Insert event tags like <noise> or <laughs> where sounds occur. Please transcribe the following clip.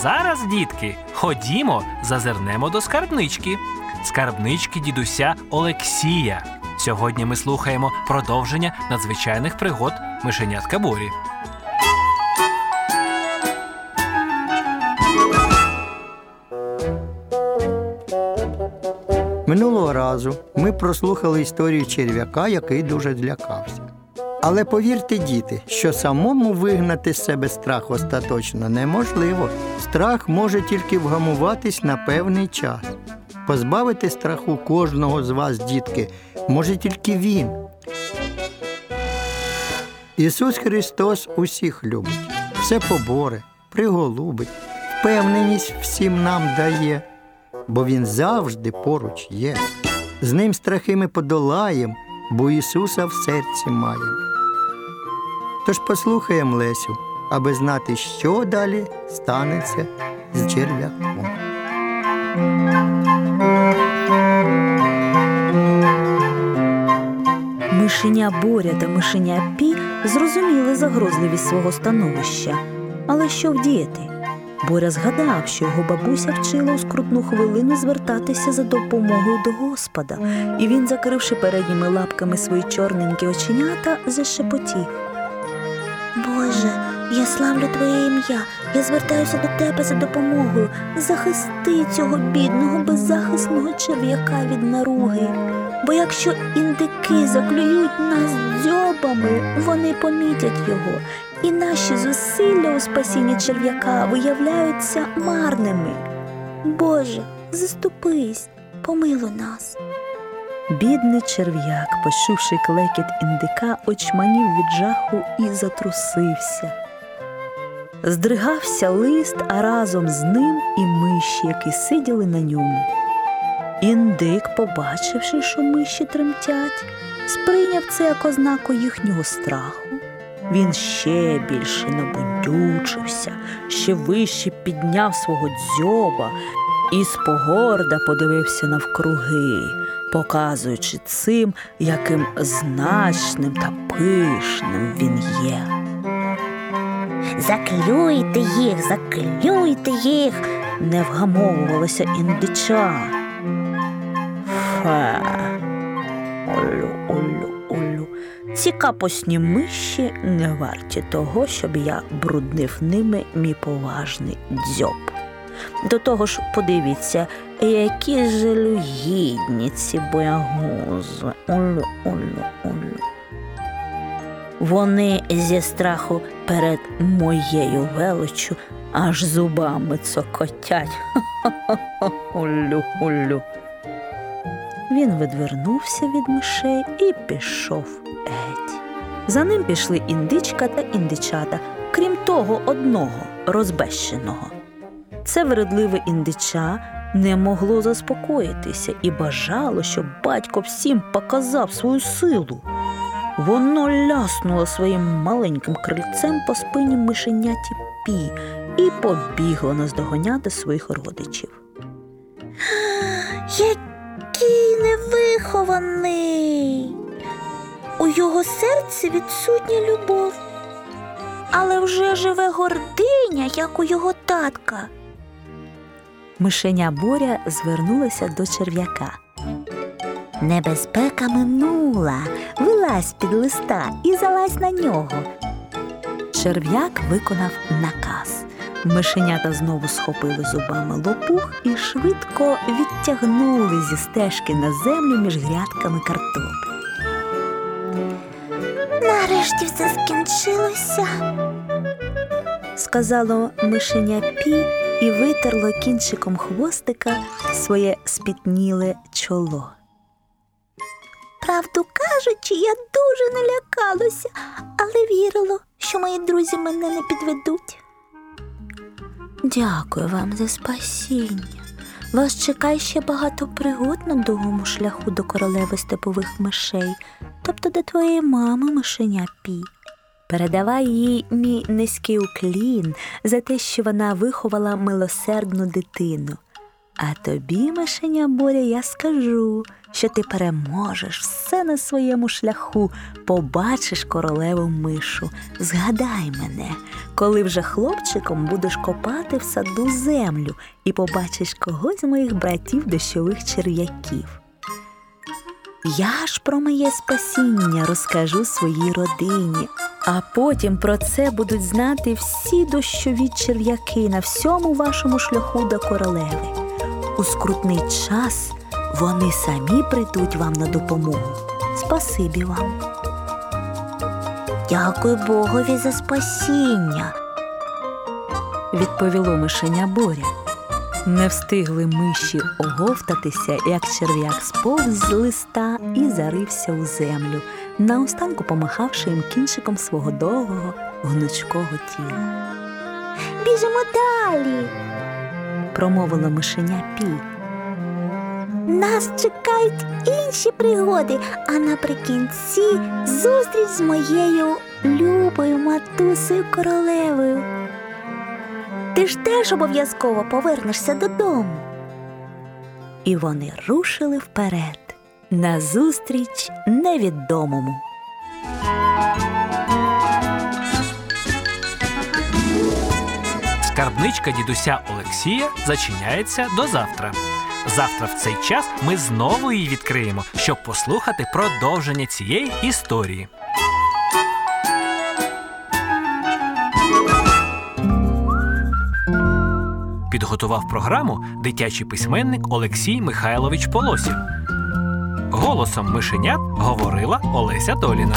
Зараз, дітки, ходімо, зазирнемо до скарбнички. Скарбнички дідуся Олексія. Сьогодні ми слухаємо продовження надзвичайних пригод мишенятка Борі. Минулого разу ми прослухали історію черв'яка, який дуже злякався. Але повірте, діти, що самому вигнати з себе страх остаточно неможливо. Страх може тільки вгамуватись на певний час. Позбавити страху кожного з вас, дітки, може тільки Він. Ісус Христос усіх любить, все поборе, приголубить, впевненість всім нам дає, бо Він завжди поруч є. З ним страхи ми подолаєм, бо Ісуса в серці маєм. Тож послухаємо Лесю, аби знати, що далі станеться з черв'яком. Мишеня Боря та мишеня Пі зрозуміли загрозливість свого становища. Але що вдіяти? Боря згадав, що його бабуся вчила у скрутну хвилину звертатися за допомогою до Господа, і він, закривши передніми лапками свої чорненькі оченята, зашепотів. Боже, я славлю Твоє ім'я, я звертаюся до Тебе за допомогою. Захисти цього бідного, беззахисного черв'яка від наруги. Бо якщо індики заклюють нас дзьобами, вони помітять його, і наші зусилля у спасінні черв'яка виявляються марними. Боже, заступись, помилуй нас. Бідний черв'як, почувши клекіт індика, очманів від жаху і затрусився. Здригався лист, а разом з ним і миші, які сиділи на ньому. Індик, побачивши, що миші тремтять, сприйняв це як ознаку їхнього страху. Він ще більше набундючився, ще вище підняв свого дзьоба і спогорда подивився навкруги, показуючи цим, яким значним та пишним він є. Заклюйте їх, заклюйте їх. Не вгамовувалося індича. Фе. Олю, олю, олю. Ці капосні миші не варті того, щоб я бруднив ними мій поважний дзьоб. До того ж, подивіться, які жалюгідні ці боягузи. Олю, олю, олю. Вони зі страху перед моєю величчю аж зубами цокотять. <laughs> Улю, улю. Він відвернувся від мишей і пішов геть. За ним пішли індичка та індичата, крім того одного розбещеного. Це вередливе індича не могло заспокоїтися і бажало, щоб батько всім показав свою силу. Воно ляснуло своїм маленьким крильцем по спині мишеняті пі і побігло наздоганяти своїх родичів. Який невихований. У його серці відсутня любов, але вже живе гординя, як у його татка. Мишеня Боря звернулася до черв'яка. Небезпека минула, вилазь під листа і залазь на нього. Черв'як виконав наказ. Мишенята знову схопили зубами лопух і швидко відтягнули зі стежки на землю між грядками картоплі. Нарешті все скінчилося. сказало мишеня Пі і витерло кінчиком хвостика своє спітніле чоло. Правду кажучи, я дуже налякалася, але вірила, що мої друзі мене не підведуть. Дякую вам за спасіння. Вас чекає ще багато пригод на довгому шляху до королеви степових мишей, тобто до твоєї мами мишеня Пі. Передавай їй мій низький уклін за те, що вона виховала милосердну дитину. А тобі, мишеня Боря, я скажу, що ти переможеш все на своєму шляху, побачиш королеву мишу. Згадай мене, коли вже хлопчиком будеш копати в саду землю і побачиш когось з моїх братів дощових черв'яків. Я ж про моє спасіння розкажу своїй родині, а потім про це будуть знати всі дощові черв'яки на всьому вашому шляху до королеви. У скрутний час вони самі прийдуть вам на допомогу. Спасибі вам. Дякую Богові за спасіння. відповіло мишеня Боря. Не встигли миші оговтатися, як черв'як сповз з листа і зарився у землю, наостанку помахавши їм кінчиком свого довгого гнучкого тіла. Біжимо далі. Промовила мишеня Пі. Нас чекають інші пригоди, а наприкінці зустріч з моєю любою матусею королевою. Ти ж теж обов'язково повернешся додому. І вони рушили вперед назустріч невідомому. Скарбничка дідуся Олексія зачиняється до завтра. Завтра в цей час ми знову її відкриємо, щоб послухати продовження цієї історії. Підготував програму дитячий письменник Олексій Михайлович Полосів. Голосом мишенят говорила Олеся Доліна.